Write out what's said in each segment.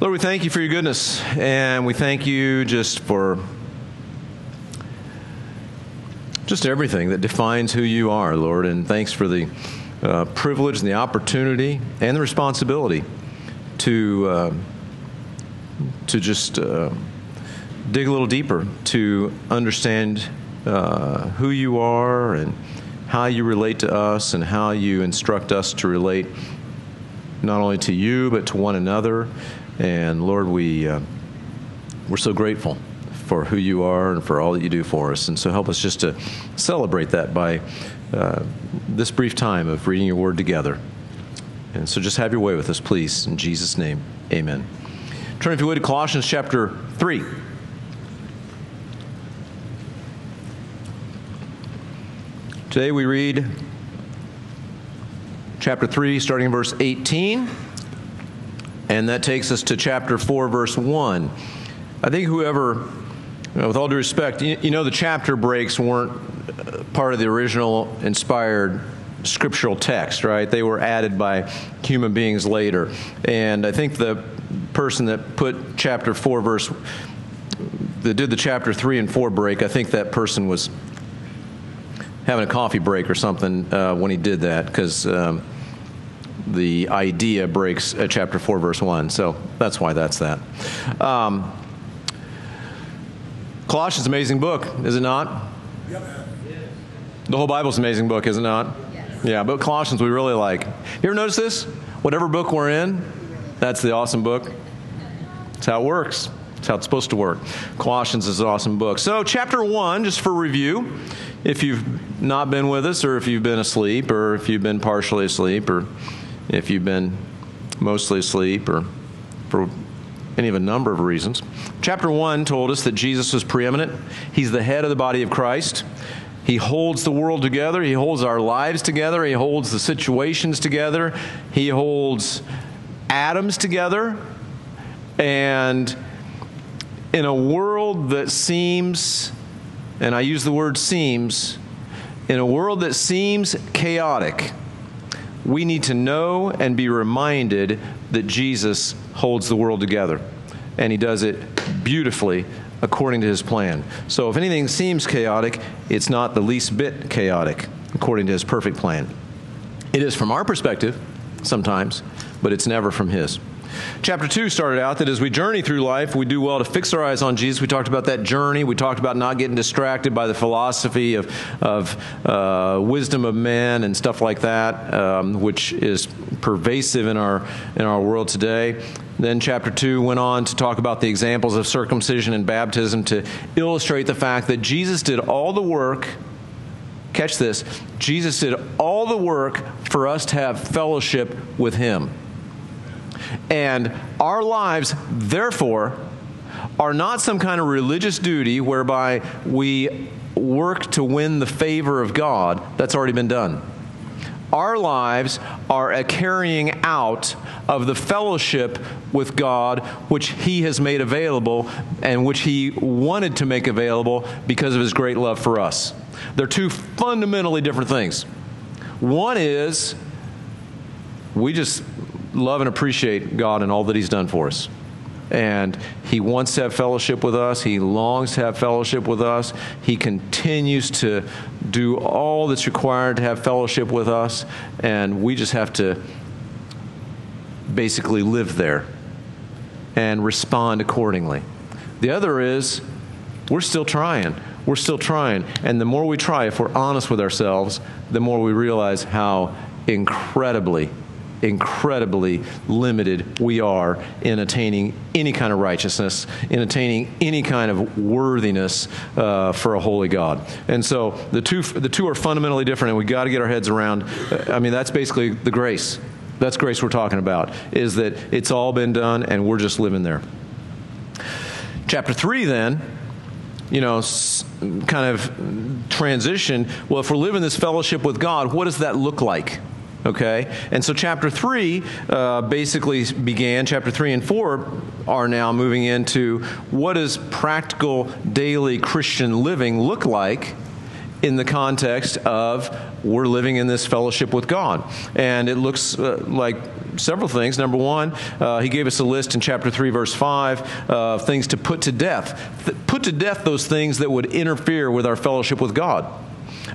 Lord, we thank you for your goodness, and we thank you just for just everything that defines who you are, Lord. And thanks for the uh, privilege and the opportunity and the responsibility to uh, to just uh, dig a little deeper to understand uh, who you are and how you relate to us and how you instruct us to relate not only to you but to one another and Lord, we, uh, we're so grateful for who you are and for all that you do for us. And so help us just to celebrate that by uh, this brief time of reading your word together. And so just have your way with us, please. In Jesus' name, amen. Turn, if you would, to Colossians chapter 3. Today we read chapter 3, starting in verse 18. And that takes us to chapter 4, verse 1. I think whoever, you know, with all due respect, you, you, know the chapter breaks weren't uh, part of the original inspired scriptural text, right? They were added by human beings later. And I think the person that put chapter 4, verse, that did the chapter 3 and 4 break, I think that person was having a coffee break or something uh, when he did that because. Um, the idea breaks at chapter 4, verse 1. So that's why that's that. Um, Colossians, amazing book, is it not? Yep. The whole Bible's an amazing book, is it not? Yes. Yeah, but Colossians we really like. You ever notice this? Whatever book we're in, that's the awesome book. That's how it works. That's how it's supposed to work. Colossians is an awesome book. So, chapter 1, just for review, if you've not been with us, or if you've been asleep, or if you've been partially asleep, or if you've been mostly asleep or for any of a number of reasons. Chapter 1 told us that Jesus is preeminent, He's the head of the body of Christ. He holds the world together. He holds our lives together. He holds the situations together. He holds atoms together. And in a world that seems, and I use the word seems, in a world that seems chaotic, we need to know and be reminded that Jesus holds the world together. And he does it beautifully according to his plan. So if anything seems chaotic, it's not the least bit chaotic according to his perfect plan. It is from our perspective sometimes, but it's never from his. Chapter 2 started out that as we journey through life, we do well to fix our eyes on Jesus. We talked about that journey. We talked about not getting distracted by the philosophy of, of uh, wisdom of men and stuff like that, um, which is pervasive in our, in our world today. Then, chapter 2 went on to talk about the examples of circumcision and baptism to illustrate the fact that Jesus did all the work. Catch this Jesus did all the work for us to have fellowship with Him. And our lives, therefore, are not some kind of religious duty whereby we work to win the favor of God. That's already been done. Our lives are a carrying out of the fellowship with God, which He has made available and which He wanted to make available because of His great love for us. They're two fundamentally different things. One is we just love and appreciate God and all that He's done for us. And He wants to have fellowship with us. He longs to have fellowship with us. He continues to do all that's required to have fellowship with us. And we just have to basically live there and respond accordingly. The other is we're still trying. We're still trying. And the more we try, if we're honest with ourselves, the more we realize how incredibly incredibly limited we are in attaining any kind of righteousness, in attaining any kind of worthiness uh, for a holy God. And so the two, the two are fundamentally different, and we've got to get our heads around. I mean, that's basically the grace. That's grace we're talking about, is that it's all been done and we're just living there. Chapter 3, then, you know, kind of transition. Well, if we're living this fellowship with God, what does that look like? Okay? And so chapter 3 uh, basically began, chapter 3 and 4 are now moving into what does practical daily Christian living look like in the context of we're living in this fellowship with God. And it looks uh, like several things. Number one, uh, he gave us a list in chapter 3, verse 5 of things to put to death. Put to death those things that would interfere with our fellowship with God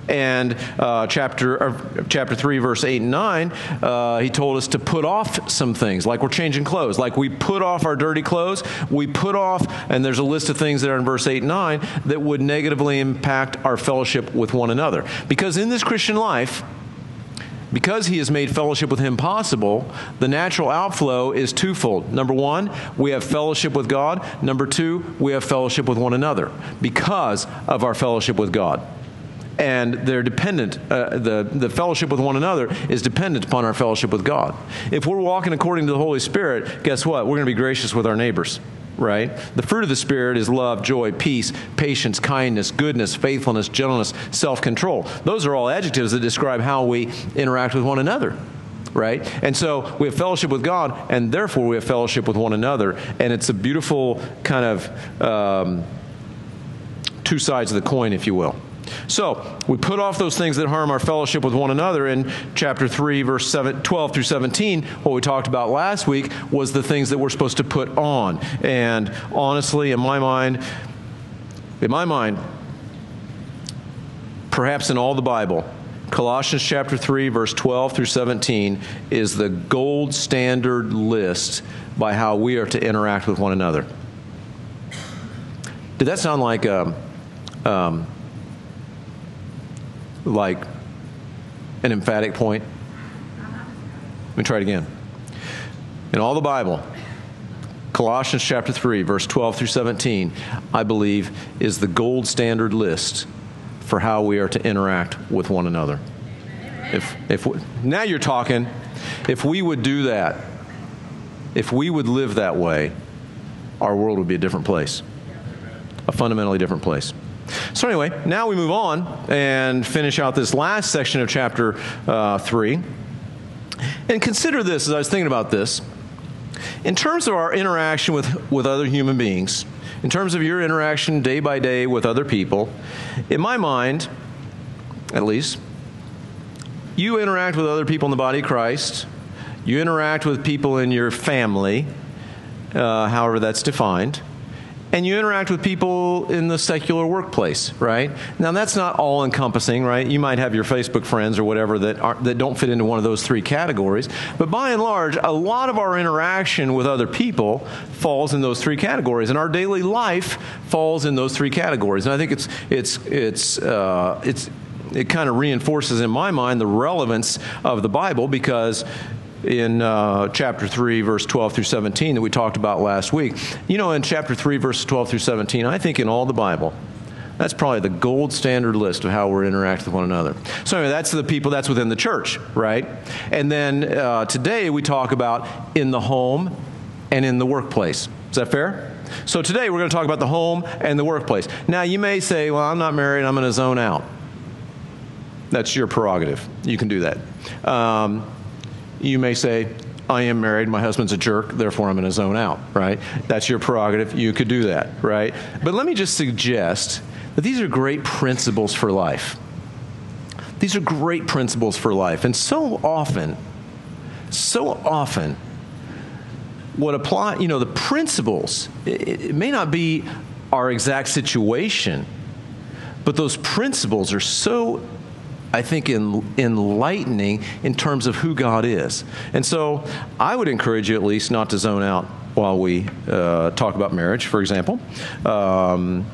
and uh, chapter chapter three, verse eight and nine, uh, he told us to put off some things, like we're changing clothes, like we put off our dirty clothes. We put off, and there's a list of things that are in verse eight and nine that would negatively impact our fellowship with one another. Because in this Christian life, because he has made fellowship with him possible, the natural outflow is twofold. Number one, we have fellowship with God. Number two, we have fellowship with one another because of our fellowship with God and they're dependent. Uh, the, the fellowship with one another is dependent upon our fellowship with God. If we're walking according to the Holy Spirit, guess what? We're going to be gracious with our neighbors right? The fruit of the Spirit is love, joy, peace, patience, kindness, goodness, faithfulness, gentleness, self control. Those are all adjectives that describe how we interact with one another. Right? And so we have fellowship with God, and therefore we have fellowship with one another. And it's a beautiful kind of um, two sides of the coin, if you will. So we put off those things that harm our fellowship with one another. In chapter 3, verse 7, 12 through 17, what we talked about last week was the things that we're supposed to put on. And honestly, in my mind, in my mind, perhaps in all the Bible, Colossians chapter 3, verse 12 through 17 is the gold standard list by how we are to interact with one another. Did that sound like um, um, like an emphatic point? Let me try it again. In all the Bible, Colossians chapter 3, verse 12 through 17, I believe, is the gold standard list for how we are to interact with one another. If, if we, now you're talking, if we would do that, if we would live that way, our world would be a different place, a fundamentally different place. So, anyway, now we move on and finish out this last section of chapter uh, 3. And consider this as I was thinking about this. In terms of our interaction with, with other human beings, in terms of your interaction day by day with other people, in my mind, at least, you interact with other people in the body of Christ, you interact with people in your family, uh, however that's defined and you interact with people in the secular workplace, right? Now that's not all encompassing, right? You might have your Facebook friends or whatever that are, that don't fit into one of those three categories, but by and large, a lot of our interaction with other people falls in those three categories, and our daily life falls in those three categories. And I think it's it's it's uh, it's it kind of reinforces in my mind the relevance of the Bible because in uh, chapter 3, verse 12 through 17 that we talked about last week. You know, in chapter 3, verse 12 through 17, I think in all the Bible, that's probably the gold standard list of how we're interacting with one another. So, anyway, that's the people that's within the church, right? And then uh, today we talk about in the home and in the workplace. Is that fair? So, today we're going to talk about the home and the workplace. Now, you may say, well, I'm not married, I'm going to zone out. That's your prerogative. You can do that. Um, you may say, I am married, my husband's a jerk, therefore I'm going to zone out, right? That's your prerogative. You could do that, right? But let me just suggest that these are great principles for life. These are great principles for life. And so often, so often, what apply, you know, the principles, it, it may not be our exact situation, but those principles are so I think, in, enlightening in terms of who God is. And so I would encourage you at least not to zone out while we uh, talk about marriage, for example. Um,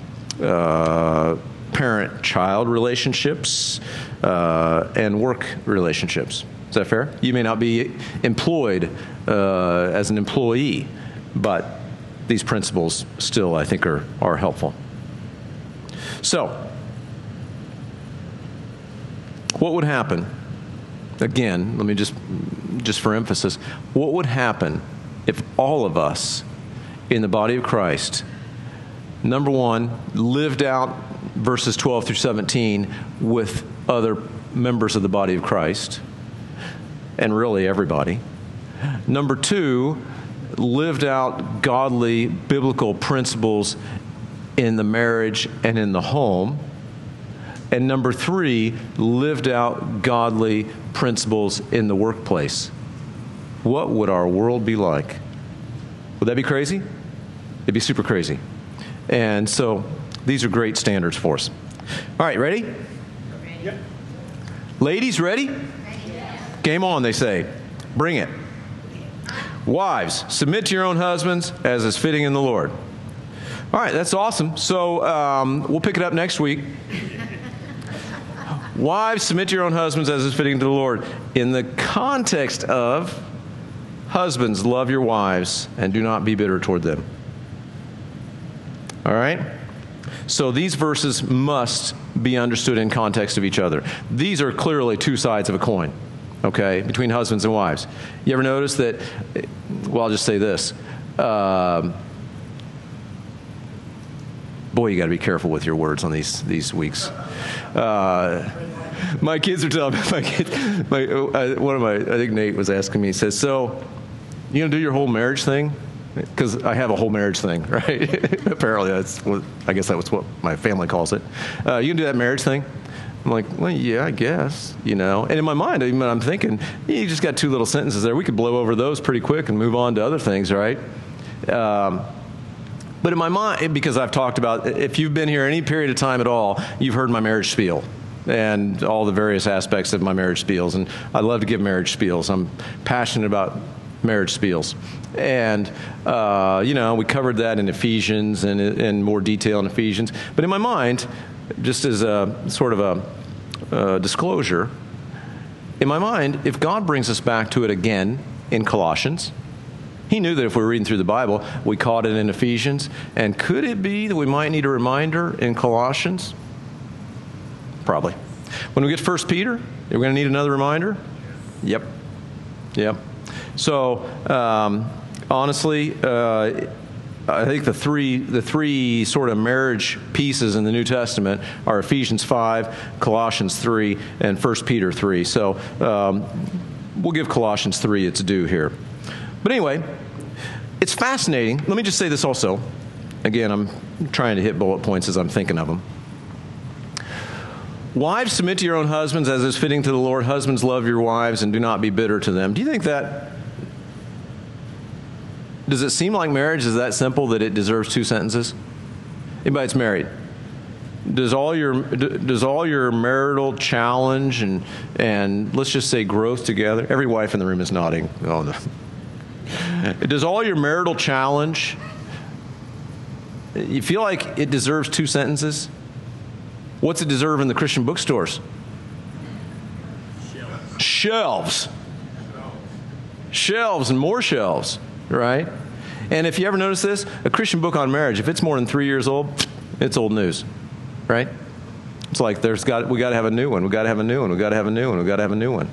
uh, parent child relationships uh, and work relationships. Is that fair? You may not be employed uh, as an employee, but these principles still, I think, are, are helpful. So, what would happen? Again, let me just, just for emphasis, what would happen if all of us in the body of Christ, number one, lived out verses 12 through 17 with other members of the body of Christ, and really everybody. Number two, lived out godly biblical principles in the marriage and in the home. And number three, lived out godly principles in the workplace. what would our world be like? Would that be crazy? It'd be super crazy. And so these are great standards for us. All right, ready? ready. Ladies, ready? ready? Game on, they say. Bring it. Wives, submit to your own husbands as is fitting in the Lord. All right, that's awesome. So um, we'll pick it up next week. Wives, submit to your own husbands as is fitting to the Lord. In the context of husbands, love your wives and do not be bitter toward them. All right? So these verses must be understood in context of each other. These are clearly two sides of a coin, okay, between husbands and wives. You ever notice that? Well, I'll just say this. Uh, boy, you got to be careful with your words on these these weeks. Uh, my kids are telling me, my my, uh, one of my, I think Nate was asking me, he says, so you gonna do your whole marriage thing? Because I have a whole marriage thing, right? Apparently, that's what, I guess that was what my family calls it. Uh, you can do that marriage thing? I'm like, well, yeah, I guess, you know. And in my mind, even I'm thinking, you just got two little sentences there. We could blow over those pretty quick and move on to other things, right? Um, but in my mind, because I've talked about, if you've been here any period of time at all, you've heard my marriage spiel and all the various aspects of my marriage spiels. And I love to give marriage spiels. I'm passionate about marriage spiels. And, uh, you know, we covered that in Ephesians and in more detail in Ephesians. But in my mind, just as a sort of a, a disclosure, in my mind, if God brings us back to it again in Colossians, he knew that if we are reading through the Bible, we caught it in Ephesians. And could it be that we might need a reminder in Colossians? Probably. When we get to 1 Peter, we're going to need another reminder? Yep. Yep. So, um, honestly, uh, I think the three the three sort of marriage pieces in the New Testament are Ephesians five, Colossians three, and 1 Peter three. So um, we'll give Colossians three its due here. But anyway, it's fascinating. Let me just say this also. Again, I'm trying to hit bullet points as I'm thinking of them. Wives, submit to your own husbands as is fitting to the Lord. Husbands, love your wives and do not be bitter to them. Do you think that? Does it seem like marriage is that simple that it deserves two sentences? Anybody that's married? Does all your does all your marital challenge and and let's just say growth together? Every wife in the room is nodding. Oh. Does all your marital challenge? You feel like it deserves two sentences? What's it deserve in the Christian bookstores? Shelves. Shelves. Shelves and more shelves, right? And if you ever notice this, a Christian book on marriage, if it's more than three years old, it's old news, right? It's like there's got we got to have a new one. We got to have a new one. We got to have a new one. We got to have a new one.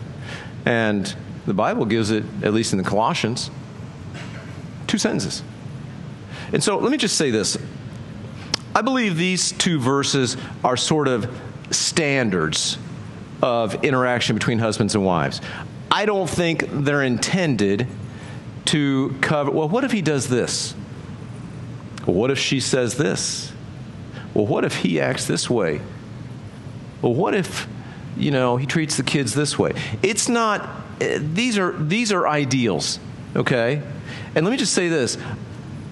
And the Bible gives it, at least in the Colossians, two sentences. And so let me just say this I believe these two verses are sort of standards of interaction between husbands and wives. I don't think they're intended to cover, well, what if he does this? Well, what if she says this? Well, what if he acts this way? Well, what if, you know, he treats the kids this way? It's not, eh, these are, these are ideals, okay? And let me just say this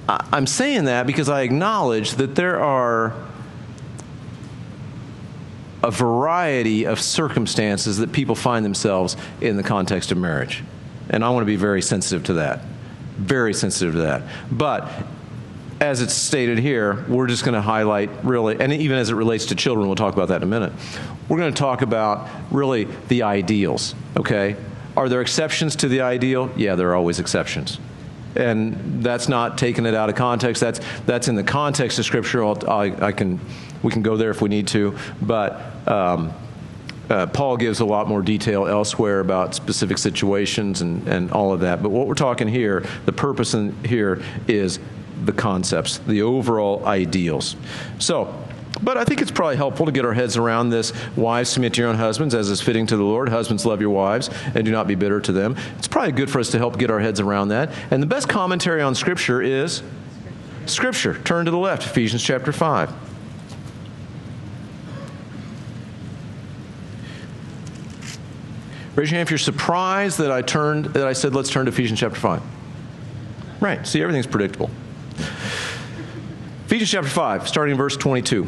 I'm saying that because I acknowledge that there are a variety of circumstances that people find themselves in the context of marriage. And I want to be very sensitive to that. Very sensitive to that. But as it's stated here, we're just going to highlight really, and even as it relates to children, we'll talk about that in a minute. We're going to talk about really the ideals, okay? Are there exceptions to the ideal? Yeah, there are always exceptions and that's not taking it out of context. That's that's in the context of Scripture. I, I can we can go there if we need to, but. Um, uh, Paul gives a lot more detail elsewhere about specific situations and, and all of that. But what we're talking here, the purpose in here is the concepts, the overall ideals. So, but I think it's probably helpful to get our heads around this. Wives, submit to your own husbands as is fitting to the Lord. Husbands, love your wives and do not be bitter to them. It's probably good for us to help get our heads around that. And the best commentary on Scripture is Scripture. Turn to the left, Ephesians chapter 5. Raise your hand if you're surprised that I turned that I said let's turn to Ephesians chapter 5. Right. See, everything's predictable. Ephesians chapter 5, starting in verse 22.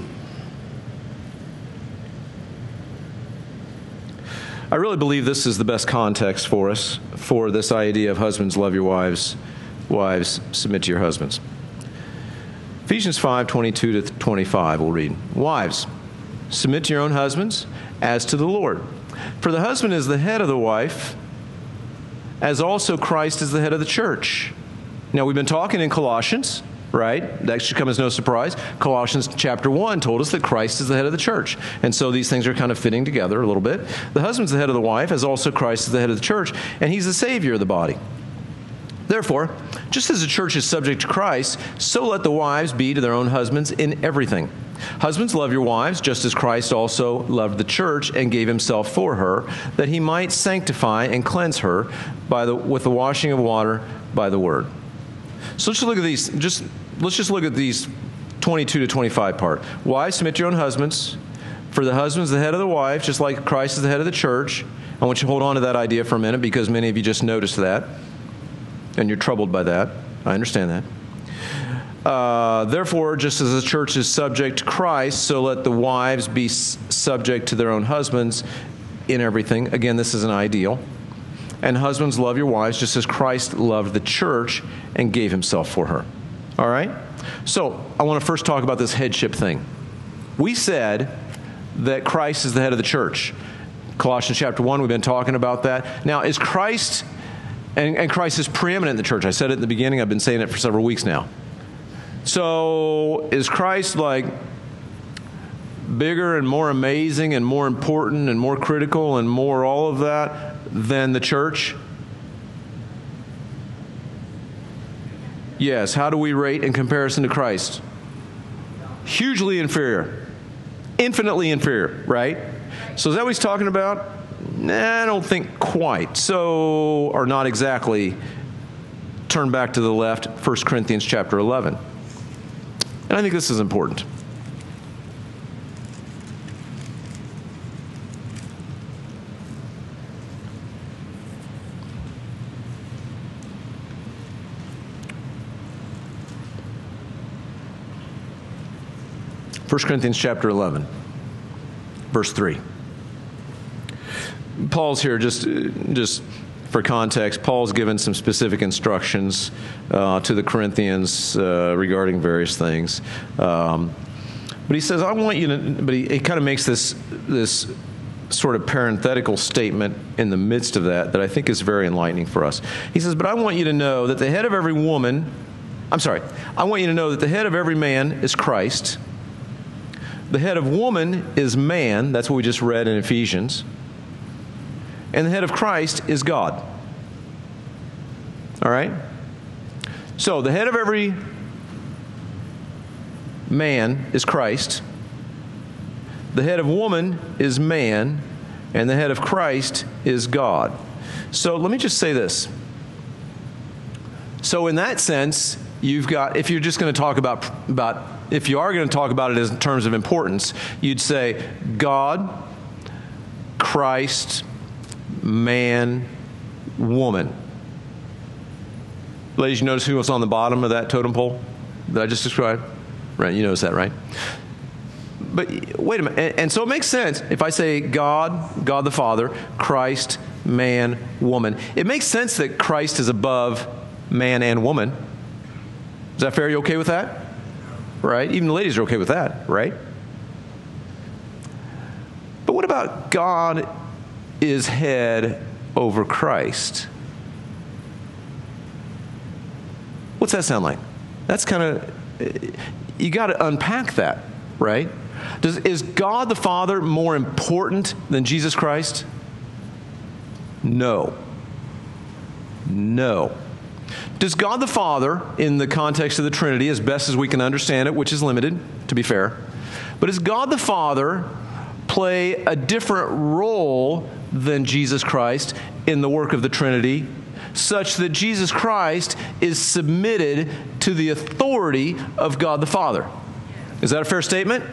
I really believe this is the best context for us for this idea of husbands love your wives, wives submit to your husbands. Ephesians 5 22 to 25, we'll read. Wives, submit to your own husbands as to the Lord. For the husband is the head of the wife, as also Christ is the head of the church. Now, we've been talking in Colossians right? That should come as no surprise. Colossians chapter 1 told us that Christ is the head of the church. And so these things are kind of fitting together a little bit. The husband's the head of the wife, as also Christ is the head of the church, and he's the Savior of the body. Therefore, just as the church is subject to Christ, so let the wives be to their own husbands in everything. Husbands, love your wives, just as Christ also loved the church and gave himself for her, that he might sanctify and cleanse her by the, with the washing of water by the word. So let's look at these. Just let's just look at these 22 to 25 part. Wives, submit your own husbands. For the husband's the head of the wife, just like Christ is the head of the church. I want you to hold on to that idea for a minute because many of you just noticed that. And you're troubled by that. I understand that. Uh, therefore, just as the church is subject to Christ, so let the wives be s- subject to their own husbands in everything. Again, this is an ideal. And husbands, love your wives just as Christ loved the church and gave himself for her. All right? So, I want to first talk about this headship thing. We said that Christ is the head of the church. Colossians chapter 1, we've been talking about that. Now, is Christ, and, and Christ is preeminent in the church. I said it in the beginning, I've been saying it for several weeks now. So, is Christ like bigger and more amazing and more important and more critical and more all of that than the church? Yes. How do we rate in comparison to Christ? Hugely inferior. Infinitely inferior, right? So is that what he's talking about? Nah, I don't think quite. So, or not exactly. Turn back to the left, 1 Corinthians chapter 11. And I think this is important. 1 Corinthians chapter 11, verse 3. Paul's here just, just for context. Paul's given some specific instructions uh, to the Corinthians uh, regarding various things. Um, but he says, I want you to, but he, he kind of makes this, this sort of parenthetical statement in the midst of that that I think is very enlightening for us. He says, But I want you to know that the head of every woman, I'm sorry, I want you to know that the head of every man is Christ the head of woman is man. That's what we just read in Ephesians. And the head of Christ is God. All right? So the head of every man is Christ. The head of woman is man. And the head of Christ is God. So let me just say this. So, in that sense, you've got, if you're just going to talk about, about if you are going to talk about it in terms of importance, you'd say God, Christ, man, woman. Ladies, you notice who was on the bottom of that totem pole that I just described? Right, you notice that, right? But wait a minute. And, and so it makes sense if I say God, God the Father, Christ, man, woman. It makes sense that Christ is above man and woman. Is that fair? You okay with that? Right? Even the ladies are okay with that, right? But what about God is head over Christ? What's that sound like? That's kind of, you got to unpack that, right? Does, is God the Father more important than Jesus Christ? No. No. Does God the Father, in the context of the Trinity, as best as we can understand it, which is limited, to be fair, but does God the Father play a different role than Jesus Christ in the work of the Trinity, such that Jesus Christ is submitted to the authority of God the Father? Is that a fair statement?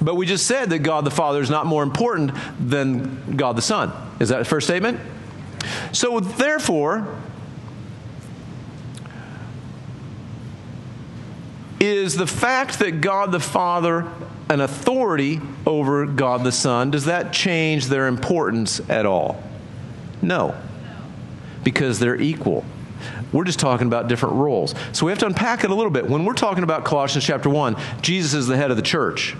But we just said that God the Father is not more important than God the Son. Is that a fair statement? So, therefore, is the fact that God the Father an authority over God the Son, does that change their importance at all? No, because they're equal. We're just talking about different roles. So we have to unpack it a little bit. When we're talking about Colossians chapter 1, Jesus is the head of the church.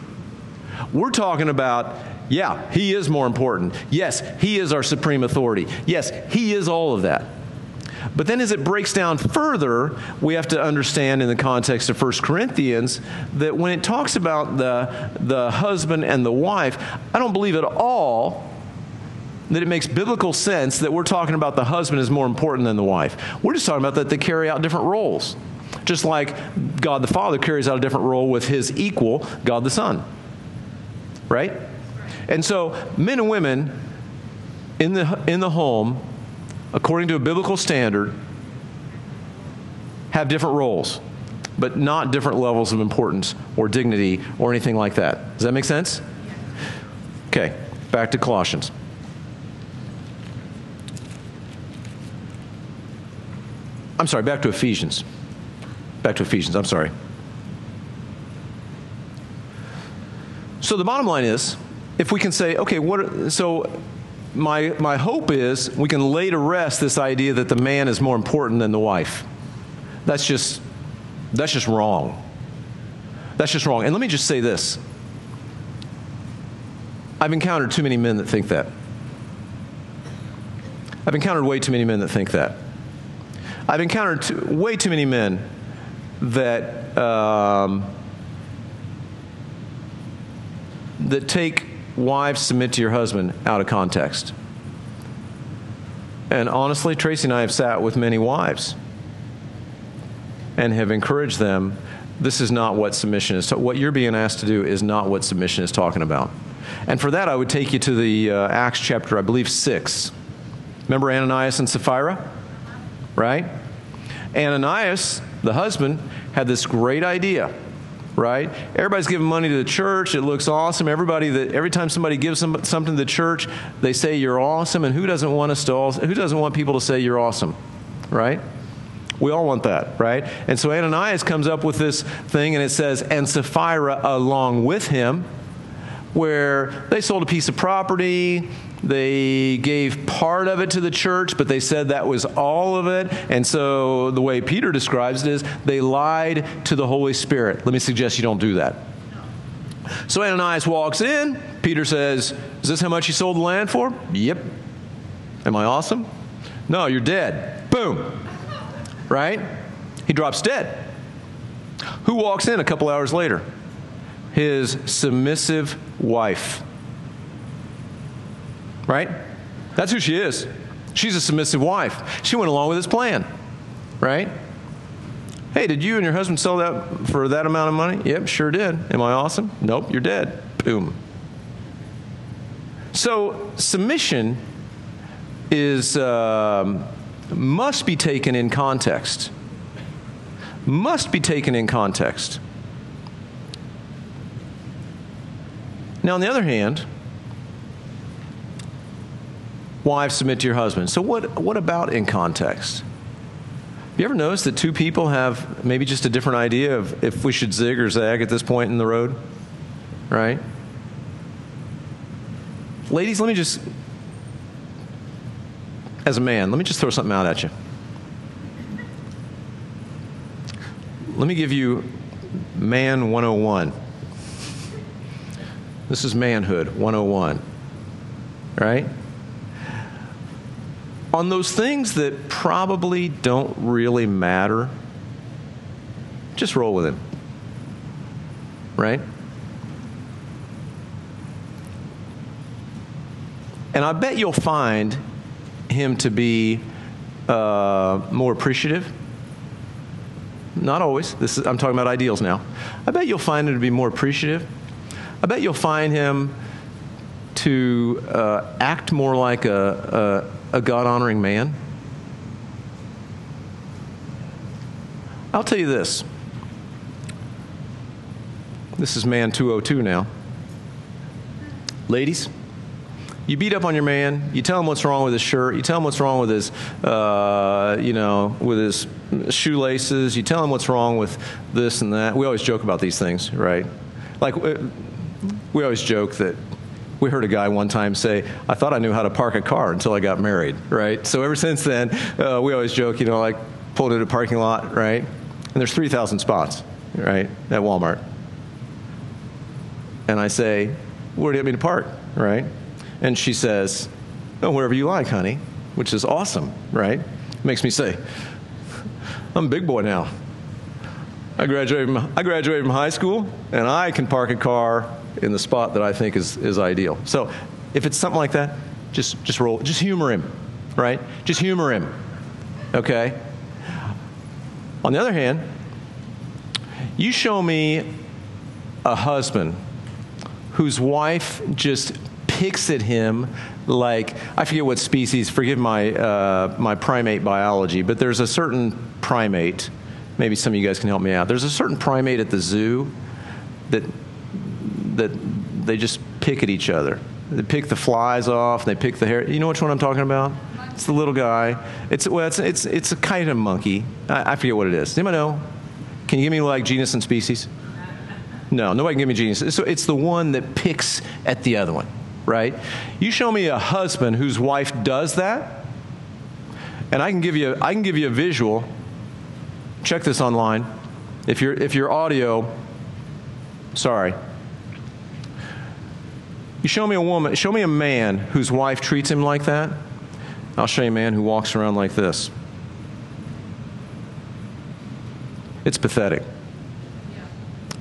We're talking about, yeah, he is more important. Yes, he is our supreme authority. Yes, he is all of that. But then as it breaks down further, we have to understand in the context of 1 Corinthians that when it talks about the, the husband and the wife, I don't believe at all that it makes biblical sense that we're talking about the husband is more important than the wife. We're just talking about that they carry out different roles. Just like God the Father carries out a different role with his equal, God the Son. Right? And so, men and women in the, in the home according to a biblical standard, have different roles, but not different levels of importance or dignity or anything like that. Does that make sense? Okay, back to Colossians. I'm sorry, back to Ephesians. Back to Ephesians, I'm sorry. So the bottom line is if we can say, okay, what, so my, my hope is we can lay to rest this idea that the man is more important than the wife. That's just, that's just wrong. That's just wrong. And let me just say this I've encountered too many men that think that. I've encountered way too many men that think that. I've encountered too, way too many men that um, that take wives submit to your husband out of context. And honestly, Tracy and I have sat with many wives and have encouraged them this is not what submission is. What you're being asked to do is not what submission is talking about. And for that, I would take you to the uh, Acts chapter, I believe, 6. Remember Ananias and Sapphira? Right? Ananias, the husband, had this great idea right? Everybody's giving money to the church. It looks awesome. Everybody that every time somebody gives some, something to the church, they say you're awesome. And who doesn't want us to all, who doesn't want people to say you're awesome, right? We all want that, right? And so Ananias comes up with this thing, and it says, and Sapphira along with him, where they sold a piece of property, they gave part of it to the church, but they said that was all of it. And so the way Peter describes it is they lied to the Holy Spirit. Let me suggest you don't do that. So Ananias walks in. Peter says, Is this how much you sold the land for? Yep. Am I awesome? No, you're dead. Boom. Right? He drops dead. Who walks in a couple hours later? His submissive wife right? That's who she is. She's a submissive wife. She went along with his plan, right? Hey, did you and your husband sell that for that amount of money? Yep, sure did. Am I awesome? Nope, you're dead. Boom. So, submission is um, must be taken in context. Must be taken in context. Now, on the other hand, Wives, submit to your husband. So, what, what about in context? You ever noticed that two people have maybe just a different idea of if we should zig or zag at this point in the road? Right? Ladies, let me just, as a man, let me just throw something out at you. Let me give you Man 101. This is manhood 101. Right? On those things that probably don't really matter, just roll with him. Right? And I bet you'll find him to be uh, more appreciative. Not always. This is, I'm talking about ideals now. I bet you'll find him to be more appreciative. I bet you'll find him to uh, act more like a, a God honoring man? I'll tell you this. This is man 202 now. Ladies, You beat up on your man. You tell him what's wrong with his shirt. You tell him what's wrong with his, uh, you know, with his shoelaces. You tell him what's wrong with this and that. We always joke about these things, right? Like we always joke that we heard a guy one time say, I thought I knew how to park a car until I got married, right? So ever since then, uh, we always joke, you know, like pulled into a parking lot, right? And there's 3,000 spots, right, at Walmart. And I say, Where do you want me to park, right? And she says, Oh, wherever you like, honey, which is awesome, right? Makes me say, I'm a big boy now. I graduated, from, I graduated from high school, and I can park a car in the spot that I think is, is ideal. So if it's something like that, just, just roll, just humor him, right? Just humor him, okay? On the other hand, you show me a husband whose wife just picks at him like I forget what species. Forgive my uh, my primate biology, but there's a certain primate. Maybe some of you guys can help me out. There's a certain primate at the zoo that that they just pick at each other. They pick the flies off. They pick the hair. You know which one I'm talking about? It's the little guy. It's well, it's it's it's a kind of monkey. I, I forget what it is. Anybody know? Can you give me like genus and species? No, nobody can give me genus. So it's the one that picks at the other one, right? You show me a husband whose wife does that, and I can give you I can give you a visual. Check this online. If your if your audio, sorry. You show me a woman, show me a man whose wife treats him like that. I'll show you a man who walks around like this. It's pathetic.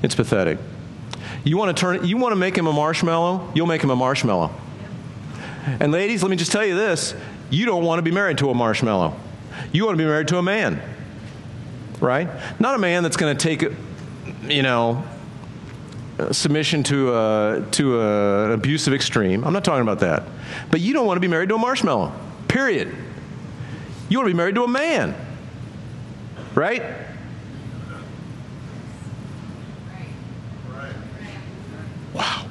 It's pathetic. You want to turn you want to make him a marshmallow, you'll make him a marshmallow. And ladies, let me just tell you this, you don't want to be married to a marshmallow. You want to be married to a man. Right? Not a man that's going to take you know submission to a, to a, an abusive extreme. I'm not talking about that. But you don't want to be married to a marshmallow. Period. You want to be married to a man. Right? Wow.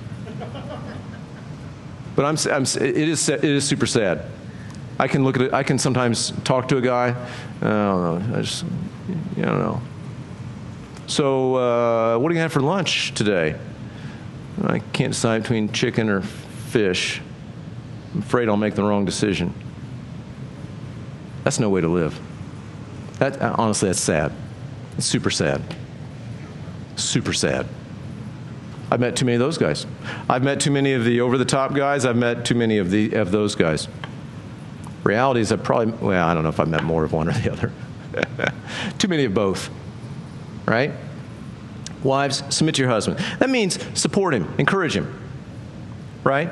But I'm, I'm, it, is, it is super sad. I can look at it, I can sometimes talk to a guy. I don't know. I just, I don't know. So, uh, what are you have for lunch today? I can't decide between chicken or fish. I'm afraid I'll make the wrong decision. That's no way to live. That, honestly, that's sad. It's super sad. Super sad. I've met too many of those guys. I've met too many of the over the top guys. I've met too many of, the, of those guys. Reality is, I've probably, well, I don't know if I've met more of one or the other. too many of both, right? Wives, submit to your husband. That means support him, encourage him, right?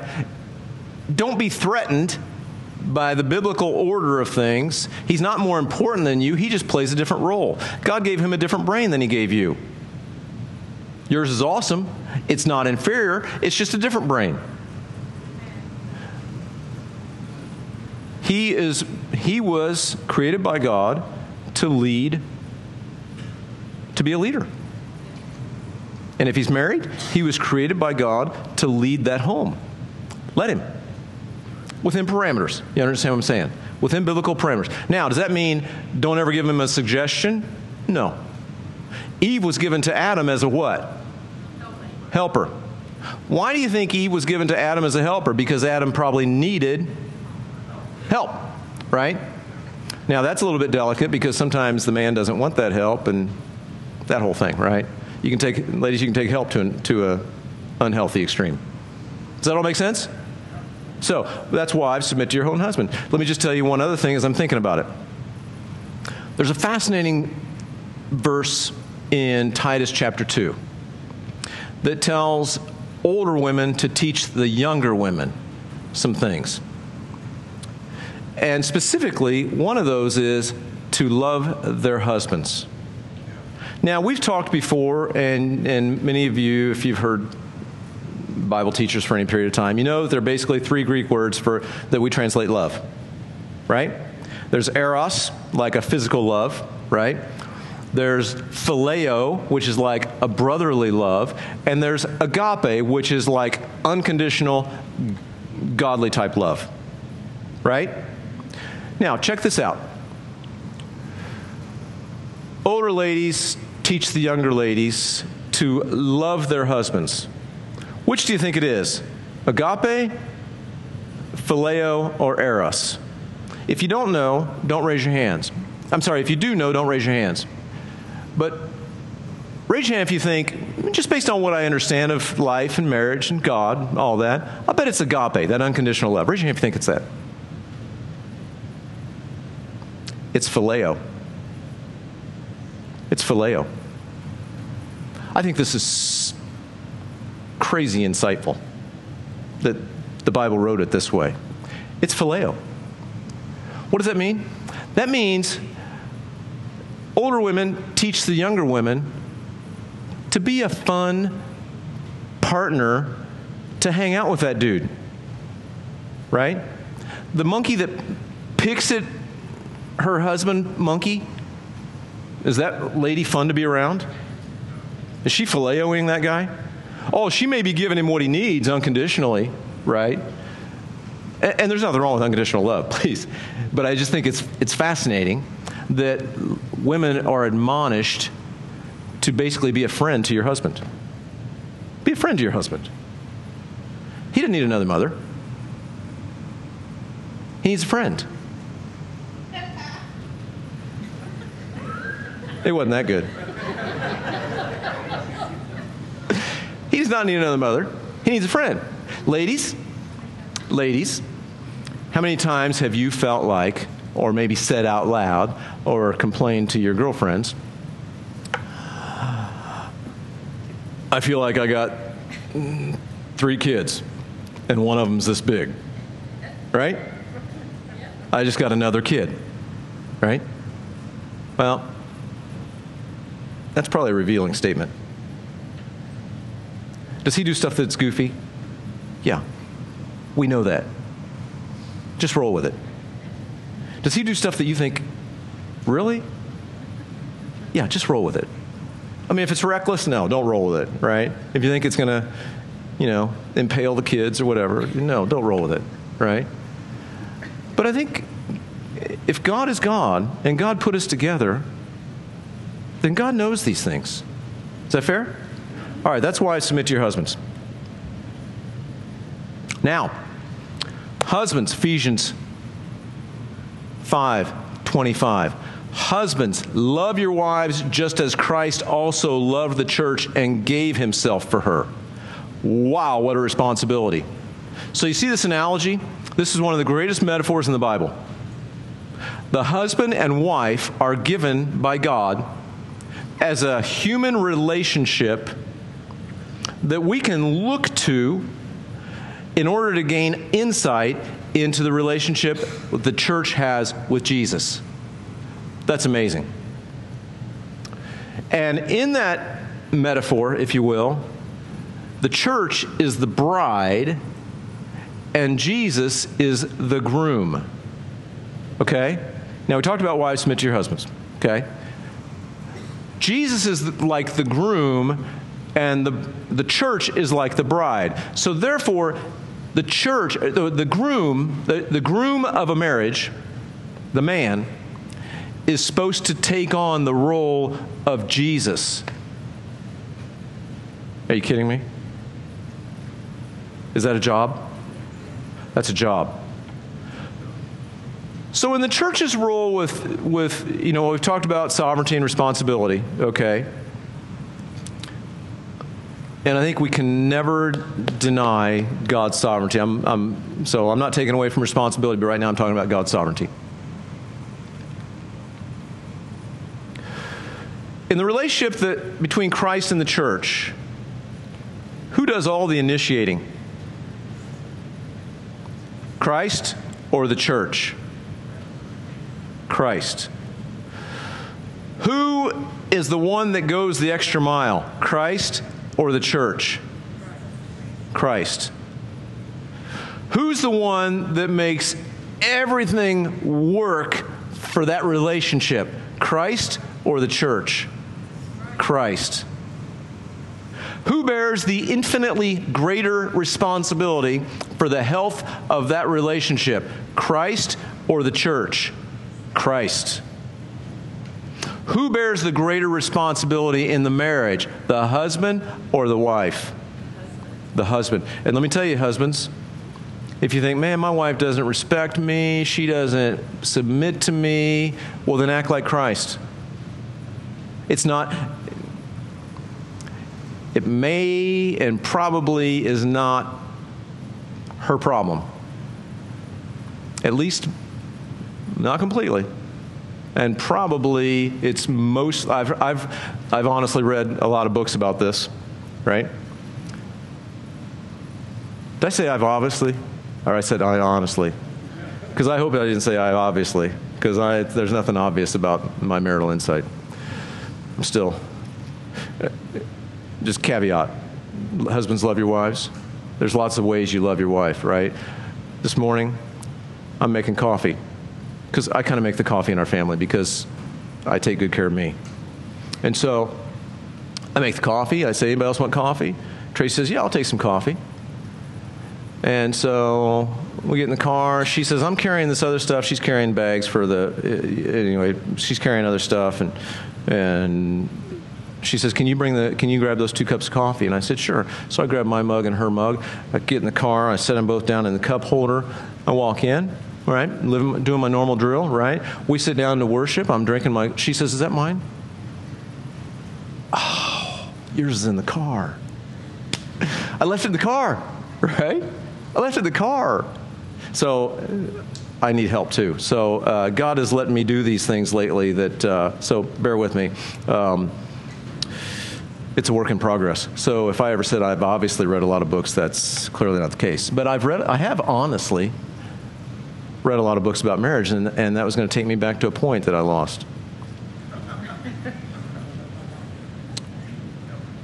Don't be threatened by the biblical order of things. He's not more important than you, he just plays a different role. God gave him a different brain than he gave you. Yours is awesome. It's not inferior, it's just a different brain. He is he was created by God to lead to be a leader. And if he's married, he was created by God to lead that home. Let him. Within parameters. You understand what I'm saying? Within biblical parameters. Now, does that mean don't ever give him a suggestion? No. Eve was given to Adam as a what? Helper. Why do you think Eve was given to Adam as a helper? Because Adam probably needed help, right? Now, that's a little bit delicate because sometimes the man doesn't want that help and that whole thing, right? You can take, ladies, you can take help to, to a unhealthy extreme. Does that all make sense? So that's why I've submit to your own husband. Let me just tell you one other thing as I'm thinking about it. There's a fascinating verse in Titus chapter 2 that tells older women to teach the younger women some things. And specifically, one of those is to love their husbands. Now, we've talked before, and, and many of you, if you've heard Bible teachers for any period of time, you know there are basically three Greek words for that we translate love, right? There's eros, like a physical love, right? There's phileo, which is like a brotherly love, and there's agape, which is like unconditional, godly type love. Right? Now, check this out. Older ladies teach the younger ladies to love their husbands. Which do you think it is? Agape, phileo, or eros? If you don't know, don't raise your hands. I'm sorry, if you do know, don't raise your hands. But raise your hand if you think, just based on what I understand of life and marriage and God, all that, I bet it's agape, that unconditional love. Raise your hand if you think it's that. It's phileo. It's phileo. I think this is crazy insightful that the Bible wrote it this way. It's phileo. What does that mean? That means older women teach the younger women to be a fun partner to hang out with that dude. Right? The monkey that picks at her husband, monkey, is that lady fun to be around? Is she filleting that guy? Oh, she may be giving him what he needs unconditionally, right? And, and there's nothing wrong with unconditional love, please. But I just think it's, it's fascinating that women are admonished to basically be a friend to your husband. Be a friend to your husband. He didn't need another mother, he needs a friend. It wasn't that good. he does not need another mother. He needs a friend. Ladies, ladies, how many times have you felt like, or maybe said out loud, or complained to your girlfriends, I feel like I got three kids, and one of them's this big, right? I just got another kid, right? Well, that's probably a revealing statement. Does he do stuff that's goofy? Yeah. We know that. Just roll with it. Does he do stuff that you think, really? Yeah, just roll with it. I mean, if it's reckless, no, don't roll with it, right? If you think it's going to, you know, impale the kids or whatever, no, don't roll with it, right? But I think if God is God and God put us together, then God knows these things. Is that fair? All right, that's why I submit to your husbands. Now, husbands, Ephesians 5 25. Husbands, love your wives just as Christ also loved the church and gave himself for her. Wow, what a responsibility. So, you see this analogy? This is one of the greatest metaphors in the Bible. The husband and wife are given by God as a human relationship that we can look to in order to gain insight into the relationship the church has with Jesus. That's amazing. And in that metaphor, if you will, the church is the bride and Jesus is the groom. Okay? Now, we talked about wives submit to your husbands. Okay? Jesus is like the groom, and the, the church is like the bride. So, therefore, the church, the, the groom, the, the groom of a marriage, the man, is supposed to take on the role of Jesus. Are you kidding me? Is that a job? That's a job. So in the church's role with, with you know, we've talked about sovereignty and responsibility, okay? And I think we can never deny God's sovereignty. I'm, I'm, so I'm not taking away from responsibility, but right now I'm talking about God's sovereignty. In the relationship that, between Christ and the church, who does all the initiating? Christ or the church? Christ. Who is the one that goes the extra mile? Christ or the church? Christ. Who's the one that makes everything work for that relationship? Christ or the church? Christ. Who bears the infinitely greater responsibility for the health of that relationship? Christ or the church? Christ. Who bears the greater responsibility in the marriage, the husband or the wife? The husband. And let me tell you, husbands, if you think, man, my wife doesn't respect me, she doesn't submit to me, well, then act like Christ. It's not, it may and probably is not her problem. At least, not completely. And probably it's most, I've, I've, I've honestly read a lot of books about this, right? Did I say I've obviously? Or I said I honestly? Because I hope I didn't say I obviously, because I there's nothing obvious about my marital insight. I'm still, uh, just caveat husbands love your wives. There's lots of ways you love your wife, right? This morning, I'm making coffee because I kind of make the coffee in our family because I take good care of me. And so I make the coffee. I say, anybody else want coffee? Tracy says, yeah, I'll take some coffee. And so we get in the car. She says, I'm carrying this other stuff. She's carrying bags for the, eh, eh, anyway, she's carrying other stuff. And, and she says, "Can you bring the? Can you grab those two cups of coffee?" And I said, "Sure." So I grab my mug and her mug. I get in the car. I set them both down in the cup holder. I walk in. Right, living, doing my normal drill. Right, we sit down to worship. I'm drinking my. She says, "Is that mine?" Oh, yours is in the car. I left it in the car. Right, I left it in the car. So I need help too. So uh, God has let me do these things lately. That uh, so bear with me. Um, it's a work in progress. So if I ever said I've obviously read a lot of books, that's clearly not the case. But I've read, I have honestly read a lot of books about marriage, and, and that was going to take me back to a point that I lost.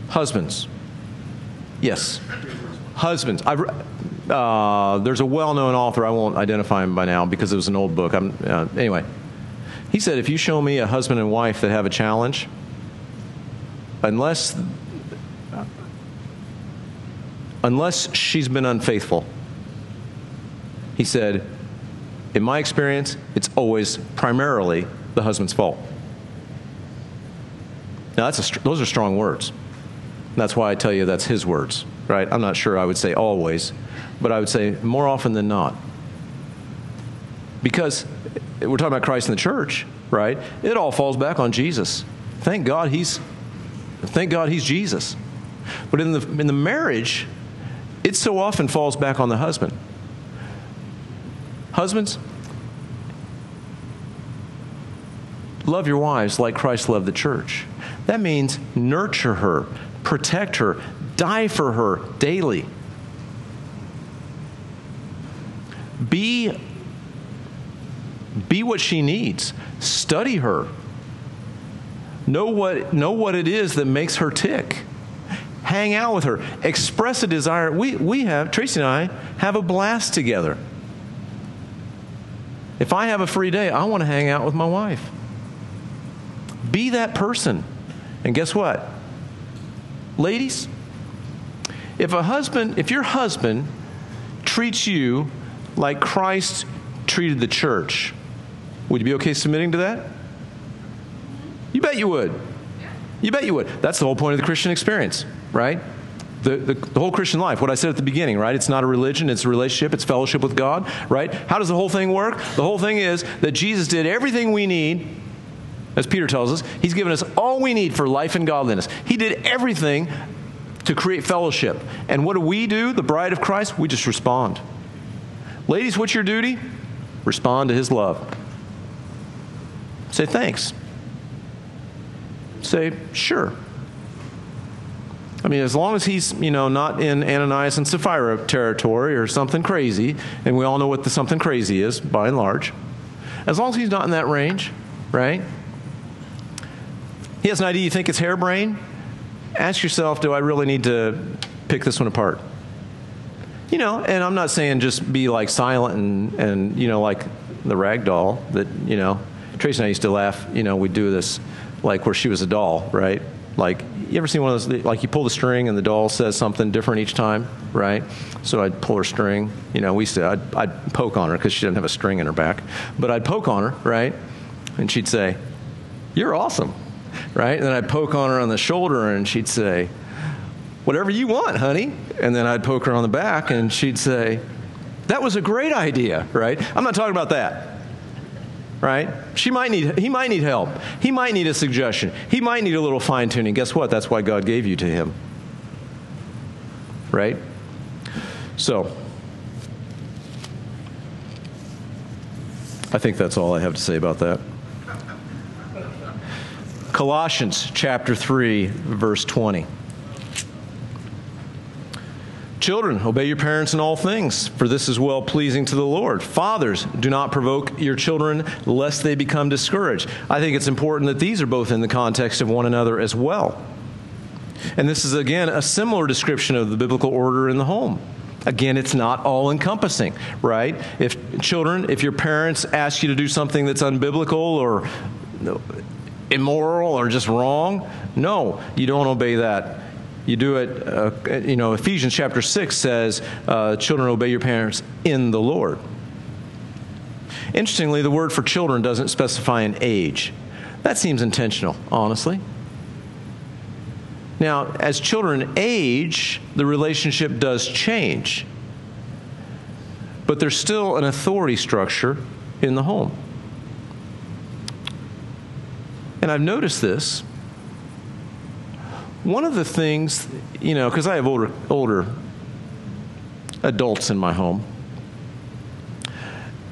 Husbands. Yes. Husbands. I've, uh, there's a well known author, I won't identify him by now because it was an old book. Uh, anyway, he said if you show me a husband and wife that have a challenge, unless unless she's been unfaithful. He said, in my experience, it's always primarily the husband's fault. Now, that's a, those are strong words. That's why I tell you that's his words, right? I'm not sure I would say always, but I would say more often than not. Because we're talking about Christ in the church, right? It all falls back on Jesus. Thank God he's Thank God he's Jesus. But in the, in the marriage, it so often falls back on the husband. Husbands, love your wives like Christ loved the church. That means nurture her, protect her, die for her daily. Be, be what she needs. Study her. Know what, know what it is that makes her tick. Hang out with her. Express a desire. We, we have, Tracy and I, have a blast together. If I have a free day, I want to hang out with my wife. Be that person. And guess what? Ladies, if a husband, if your husband treats you like Christ treated the church, would you be okay submitting to that? You bet you would. You bet you would. That's the whole point of the Christian experience, right? The, the, the, whole Christian life, what I said at the beginning, right? It's not a religion, it's a relationship, it's fellowship with God, right? How does the whole thing work? The whole thing is that Jesus did everything we need, as Peter tells us. He's given us all we need for life and godliness. He did everything to create fellowship. And what do we do, the bride of Christ? We just respond. Ladies, what's your duty? Respond to his love. Say thanks say, sure. I mean, as long as he's, you know, not in Ananias and Sapphira territory or something crazy, and we all know what the something crazy is by and large, as long as he's not in that range, right? He has an idea you think it's harebrained. Ask yourself, do I really need to pick this one apart? You know, and I'm not saying just be like silent and, and you know, like the rag doll that, you know, Tracy and I used to laugh, you know, we'd do this like where she was a doll, right? Like, you ever seen one of those, like you pull the string and the doll says something different each time, right? So I'd pull her string. You know, we to, I'd, I'd poke on her because she didn't have a string in her back. But I'd poke on her, right? And she'd say, You're awesome, right? And then I'd poke on her on the shoulder and she'd say, Whatever you want, honey. And then I'd poke her on the back and she'd say, That was a great idea, right? I'm not talking about that right? She might need, he might need help. He might need a suggestion. He might need a little fine tuning. Guess what? That's why God gave you to him. Right? So, I think that's all I have to say about that. Colossians chapter 3, verse 20. Children, obey your parents in all things, for this is well pleasing to the Lord. Fathers, do not provoke your children lest they become discouraged. I think it's important that these are both in the context of one another as well. And this is, again, a similar description of the biblical order in the home. Again, it's not all encompassing, right? If children, if your parents ask you to do something that's unbiblical or immoral or just wrong, no, you don't obey that you do it, uh, you know, Ephesians chapter 6 says, uh, Children, obey your parents in the Lord. Interestingly, the word for children doesn't specify an age. That seems intentional, honestly. Now, as children age, the relationship does change. But there's still an authority structure in the home. And I've noticed this one of the things, you know, because I have older, older adults in my home,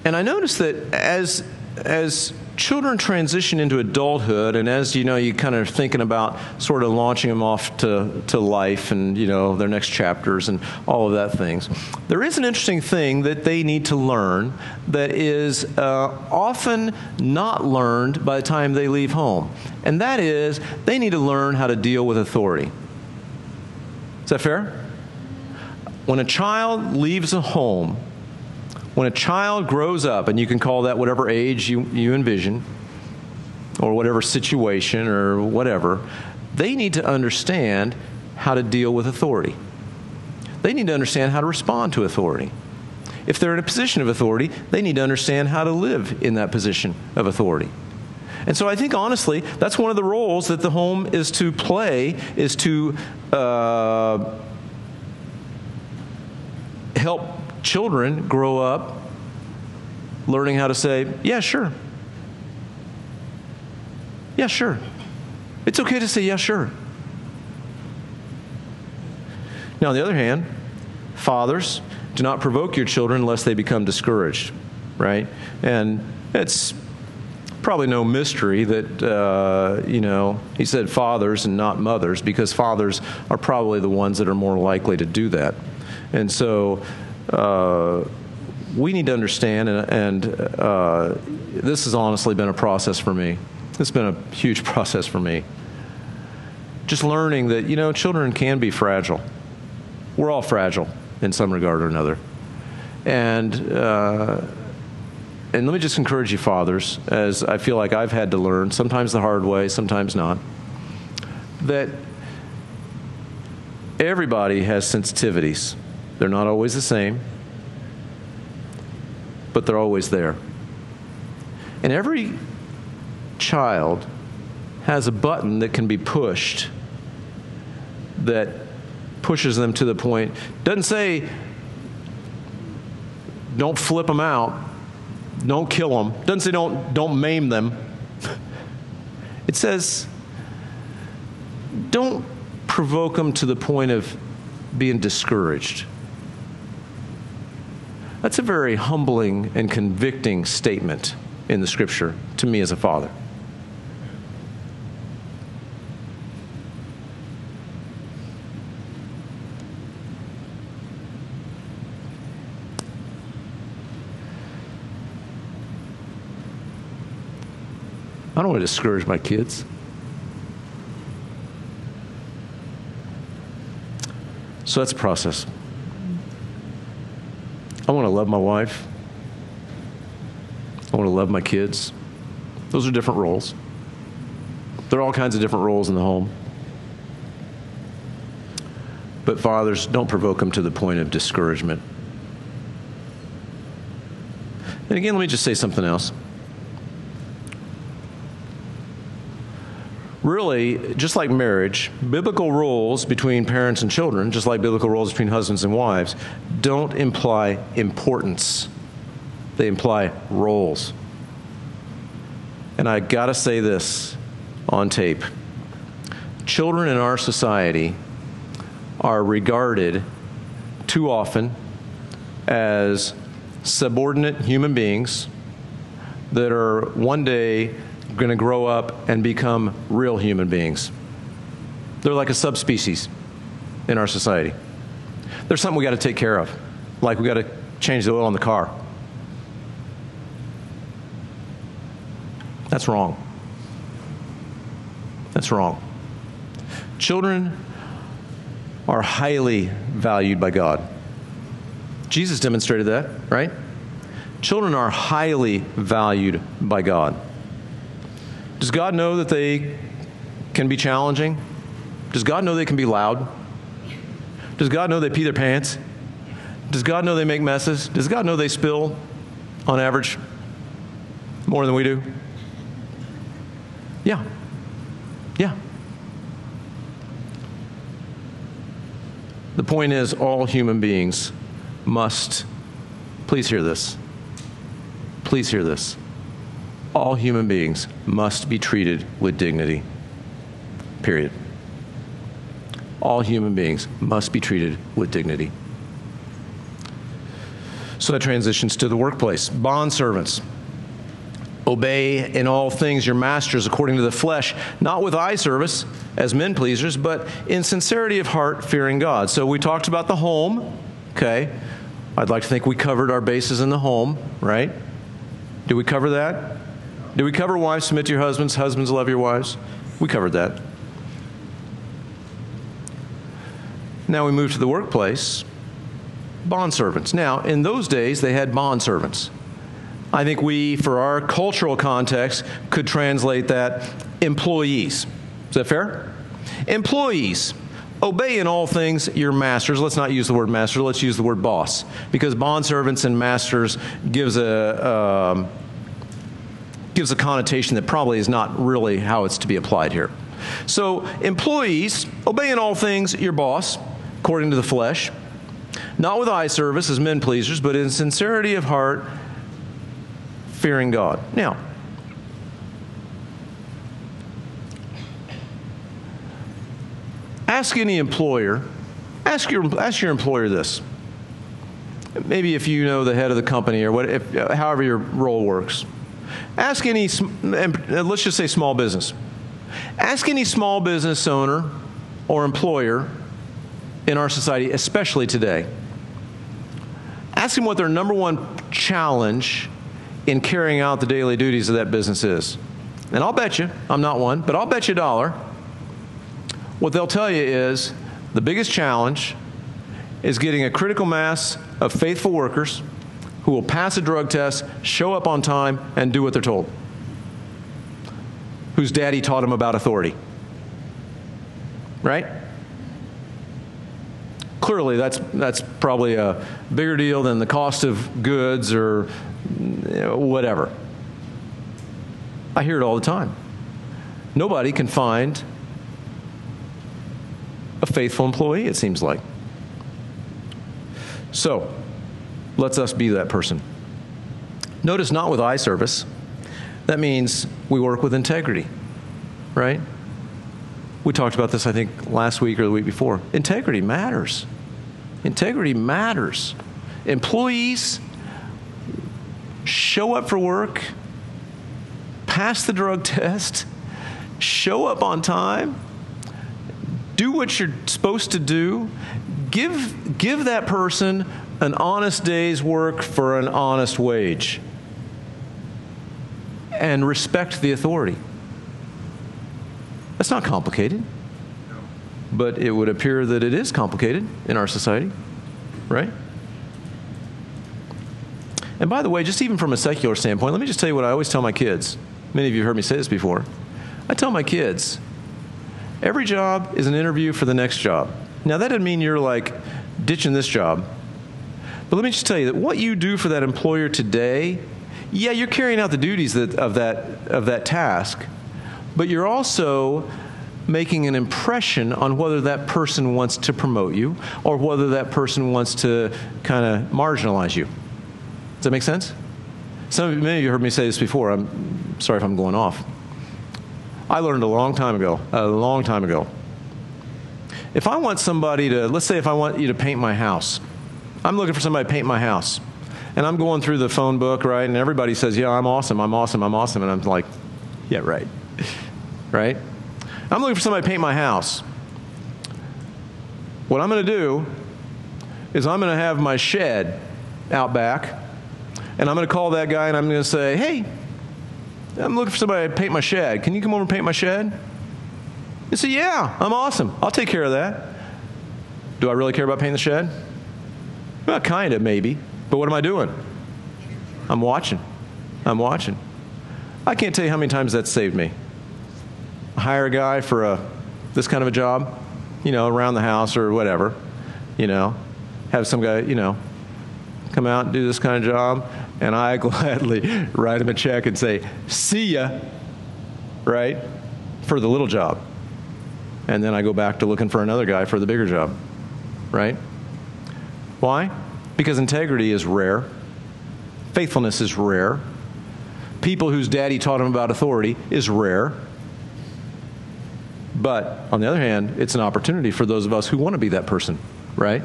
and I noticed that as, as children transition into adulthood, and as you know, you kind of thinking about sort of launching them off to, to life and you know their next chapters and all of that things, there is an interesting thing that they need to learn that is uh, often not learned by the time they leave home, and that is they need to learn how to deal with authority. Is that fair? When a child leaves a home, when a child grows up, and you can call that whatever age you, you envision, or whatever situation, or whatever, they need to understand how to deal with authority. They need to understand how to respond to authority. If they're in a position of authority, they need to understand how to live in that position of authority. And so I think honestly, that's one of the roles that the home is to play, is to uh, help children grow up learning how to say, yeah, sure. Yeah, sure. It's okay to say, yeah, sure. Now, on the other hand, fathers, do not provoke your children lest they become discouraged, right? And it's probably no mystery that, uh, you know, he said fathers and not mothers because fathers are probably the ones that are more likely to do that. And so, uh, we need to understand, and, and uh, this has honestly been a process for me. It's been a huge process for me. Just learning that, you know, children can be fragile. We're all fragile in some regard or another. And, uh, and let me just encourage you, fathers, as I feel like I've had to learn, sometimes the hard way, sometimes not, that everybody has sensitivities. They're not always the same, but they're always there. And every child has a button that can be pushed that pushes them to the point. Doesn't say, don't flip them out, don't kill them. Doesn't say, don't, don't maim them. It says, don't provoke them to the point of being discouraged. That's a very humbling and convicting statement in the scripture to me as a father. I don't want to discourage my kids. So that's a process. I want to love my wife. I want to love my kids. Those are different roles. There are all kinds of different roles in the home. But fathers, don't provoke them to the point of discouragement. And again, let me just say something else. Really, just like marriage, biblical roles between parents and children, just like biblical roles between husbands and wives, don't imply importance. They imply roles. And I got to say this on tape. Children in our society are regarded too often as subordinate human beings that are one day going to grow up and become real human beings. They're like a subspecies in our society. There's something we got to take care of, like we got to change the oil in the car. That's wrong. That's wrong. Children are highly valued by God. Jesus demonstrated that, right? Children are highly valued by God. Does God know that they can be challenging? Does God know they can be loud? Does God know they pee their pants? Does God know they make messes? Does God know they spill, on average, more than we do? Yeah. Yeah. The point is, all human beings must, please hear this. Please hear this. All human beings must be treated with dignity. Period. All human beings must be treated with dignity. So that transitions to the workplace. Bond servants. Obey in all things your masters according to the flesh, not with eye service as men pleasers, but in sincerity of heart, fearing God. So we talked about the home, okay? I'd like to think we covered our bases in the home, right? Did we cover that? Did we cover wives submit to your husbands, husbands love your wives? We covered that. Now we move to the workplace. Bond servants. Now, in those days, they had bond servants. I think we, for our cultural context, could translate that employees. Is that fair? Employees. Obey in all things your masters. Let's not use the word master, let's use the word boss. Because bond servants and masters gives a. Um, gives a connotation that probably is not really how it's to be applied here. So, employees, obey in all things your boss, according to the flesh, not with eye service as men pleasers, but in sincerity of heart, fearing God. Now, ask any employer, ask your, ask your employer this. Maybe if you know the head of the company or what, if, uh, however your role works. Ask any, uh, let's just say small business. Ask any small business owner or employer in our society, especially today. Ask them what their number one challenge in carrying out the daily duties of that business is. And I'll bet you, I'm not one, but I'll bet you a dollar. What they'll tell you is the biggest challenge is getting a critical mass of faithful workers who will pass a drug test, show up on time, and do what they're told. Whose daddy taught them about authority. Right? Clearly, that's, that's probably a bigger deal than the cost of goods or whatever. I hear it all the time. Nobody can find a faithful employee, it seems like. So, let's us be that person. Notice not with eye service. That means we work with integrity, right? We talked about this, I think, last week or the week before. Integrity matters. Integrity matters. Employees show up for work, pass the drug test, show up on time, do what you're supposed to do, give, give that person an honest day's work for an honest wage, and respect the authority. That's not complicated. But it would appear that it is complicated in our society, right? And by the way, just even from a secular standpoint, let me just tell you what I always tell my kids. Many of you have heard me say this before. I tell my kids every job is an interview for the next job. Now, that doesn't mean you're like ditching this job. But let me just tell you that what you do for that employer today, yeah, you're carrying out the duties that, of, that, of that task, but you're also making an impression on whether that person wants to promote you or whether that person wants to kind of marginalize you. Does that make sense? Some many of you heard me say this before. I'm sorry if I'm going off. I learned a long time ago, a long time ago. If I want somebody to, let's say if I want you to paint my house, I'm looking for somebody to paint my house. And I'm going through the phone book, right? And everybody says, Yeah, I'm awesome, I'm awesome, I'm awesome. And I'm like, Yeah, right. Right? I'm looking for somebody to paint my house. What I'm going to do is I'm going to have my shed out back, and I'm going to call that guy and I'm going to say, Hey, I'm looking for somebody to paint my shed. Can you come over and paint my shed? He said, Yeah, I'm awesome. I'll take care of that. Do I really care about painting the shed? Well, kind of, maybe. But what am I doing? I'm watching. I'm watching. I can't tell you how many times that saved me hire a guy for a this kind of a job, you know, around the house or whatever, you know, have some guy, you know, come out and do this kind of job, and I gladly write him a check and say, "See ya," right, for the little job, and then I go back to looking for another guy for the bigger job, right? Why? Because integrity is rare, faithfulness is rare. People whose daddy taught them about authority is rare. But on the other hand, it's an opportunity for those of us who want to be that person, right?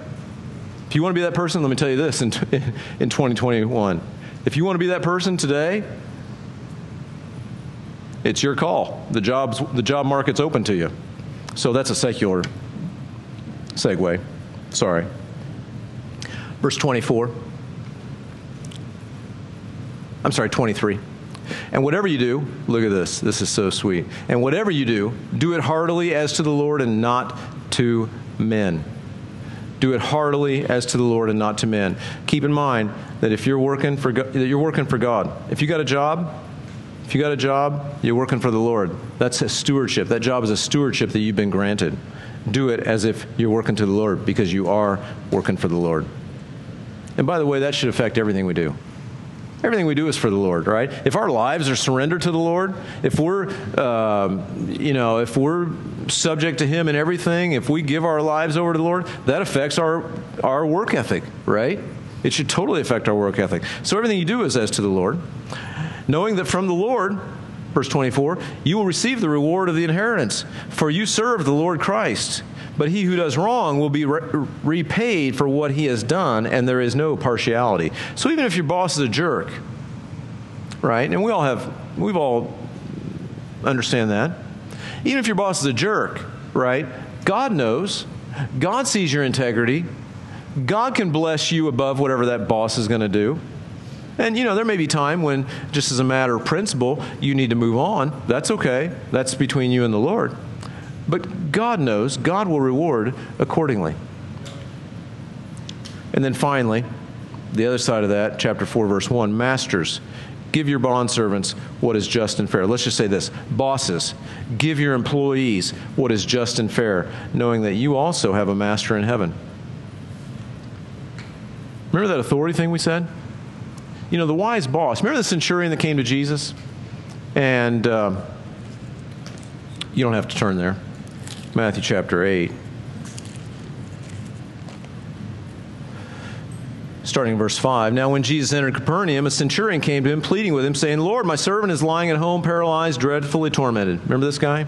If you want to be that person, let me tell you this in, in 2021. If you want to be that person today, it's your call. The, jobs, the job market's open to you. So that's a secular segue. Sorry. Verse 24. I'm sorry, 23. And whatever you do, look at this. This is so sweet. And whatever you do, do it heartily as to the Lord and not to men. Do it heartily as to the Lord and not to men. Keep in mind that if you're working for God, you're working for God. If you got a job, if you got a job, you're working for the Lord. That's a stewardship. That job is a stewardship that you've been granted. Do it as if you're working to the Lord because you are working for the Lord. And by the way, that should affect everything we do. Everything we do is for the Lord, right? If our lives are surrendered to the Lord, if we're, um, you know, if we're subject to Him in everything, if we give our lives over to the Lord, that affects our our work ethic, right? It should totally affect our work ethic. So everything you do is as to the Lord, knowing that from the Lord, verse 24, you will receive the reward of the inheritance, for you serve the Lord Christ. But he who does wrong will be re- repaid for what he has done, and there is no partiality. So even if your boss is a jerk, right? And we all have, we've all understand that. Even if your boss is a jerk, right? God knows. God sees your integrity. God can bless you above whatever that boss is going to do. And you know, there may be time when, just as a matter of principle, you need to move on. That's okay. That's between you and the Lord. But God knows, God will reward accordingly. And then finally, the other side of that, chapter 4, verse 1 Masters, give your bondservants what is just and fair. Let's just say this Bosses, give your employees what is just and fair, knowing that you also have a master in heaven. Remember that authority thing we said? You know, the wise boss. Remember the centurion that came to Jesus? And uh, you don't have to turn there. Matthew chapter 8. Starting in verse 5. Now, when Jesus entered Capernaum, a centurion came to him, pleading with him, saying, Lord, my servant is lying at home, paralyzed, dreadfully tormented. Remember this guy?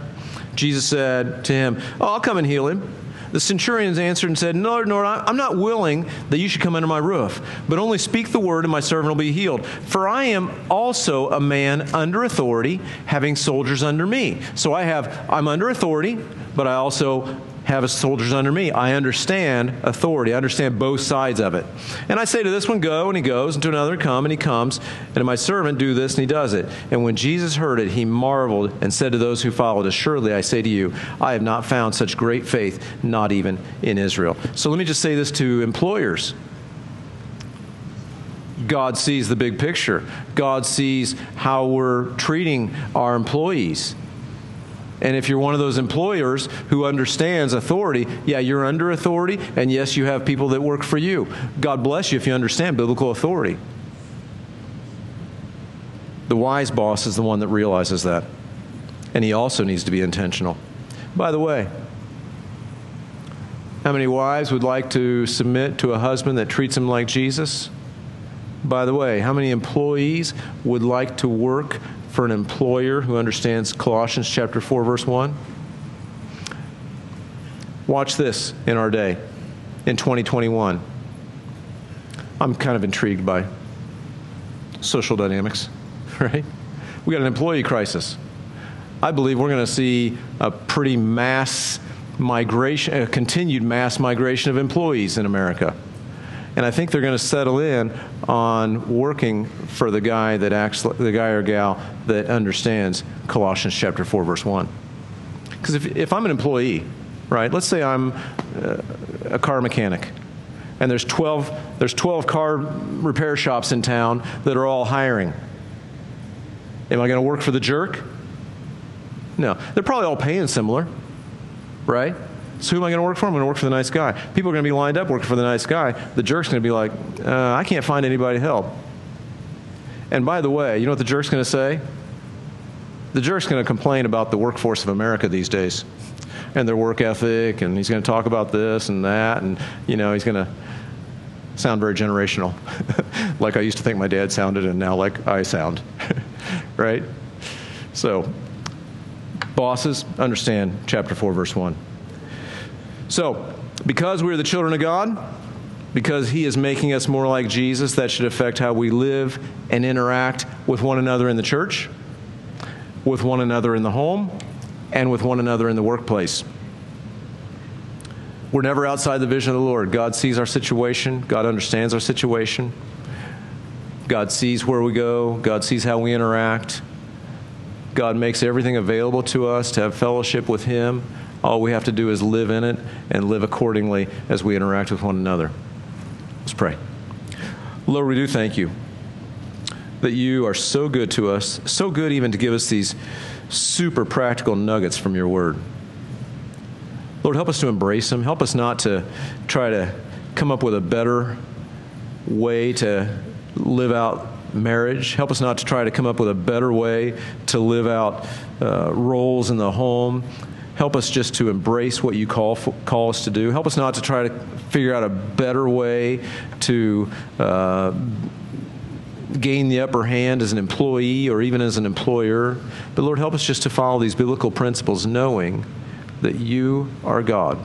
Jesus said to him, Oh, I'll come and heal him. The centurions answered and said, No, Lord, I'm not willing that you should come under my roof, but only speak the word, and my servant will be healed. For I am also a man under authority, having soldiers under me. So I have, I'm under authority, but I also have soldiers under me. I understand authority. I understand both sides of it. And I say to this one, go, and he goes, and to another, come, and he comes. And to my servant, do this, and he does it. And when Jesus heard it, he marveled and said to those who followed, Assuredly, I say to you, I have not found such great faith, not even in Israel. So let me just say this to employers. God sees the big picture. God sees how we're treating our employees. And if you're one of those employers who understands authority, yeah, you're under authority, and yes, you have people that work for you. God bless you if you understand biblical authority. The wise boss is the one that realizes that. And he also needs to be intentional. By the way, how many wives would like to submit to a husband that treats them like Jesus? By the way, how many employees would like to work for an employer who understands Colossians chapter 4 verse 1? Watch this in our day in 2021. I'm kind of intrigued by social dynamics, right? We got an employee crisis. I believe we're going to see a pretty mass migration, a continued mass migration of employees in America. And I think they're going to settle in on working for the guy that acts, the guy or gal that understands Colossians chapter 4, verse 1. Because if, if I'm an employee, right, let's say I'm uh, a car mechanic, and there's 12, there's 12 car repair shops in town that are all hiring. Am I going to work for the jerk? No. They're probably all paying similar, right? So who am I going to work for? I'm going to work for the nice guy. People are going to be lined up working for the nice guy. The jerk's going to be like, uh, I can't find anybody to help. And by the way, you know what the jerk's going to say? The jerk's going to complain about the workforce of America these days and their work ethic, and he's going to talk about this and that, and, you know, he's going to sound very generational, like I used to think my dad sounded, and now like I sound, right? So, bosses, understand chapter 4, verse 1. So, because we're the children of God, because He is making us more like Jesus, that should affect how we live and interact with one another in the church, with one another in the home, and with one another in the workplace. We're never outside the vision of the Lord. God sees our situation, God understands our situation, God sees where we go, God sees how we interact. God makes everything available to us to have fellowship with Him all we have to do is live in it and live accordingly as we interact with one another. Let's pray. Lord, we do thank you that you are so good to us, so good even to give us these super practical nuggets from your word. Lord, help us to embrace them. Help us not to try to come up with a better way to live out marriage. Help us not to try to come up with a better way to live out uh, roles in the home. Help us just to embrace what you call, call us to do. Help us not to try to figure out a better way to uh, gain the upper hand as an employee or even as an employer. But Lord, help us just to follow these biblical principles, knowing that you are God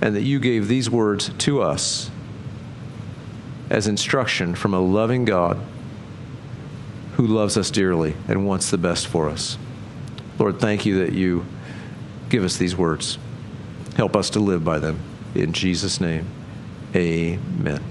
and that you gave these words to us as instruction from a loving God who loves us dearly and wants the best for us. Lord, thank you that you give us these words. Help us to live by them. In Jesus' name, amen.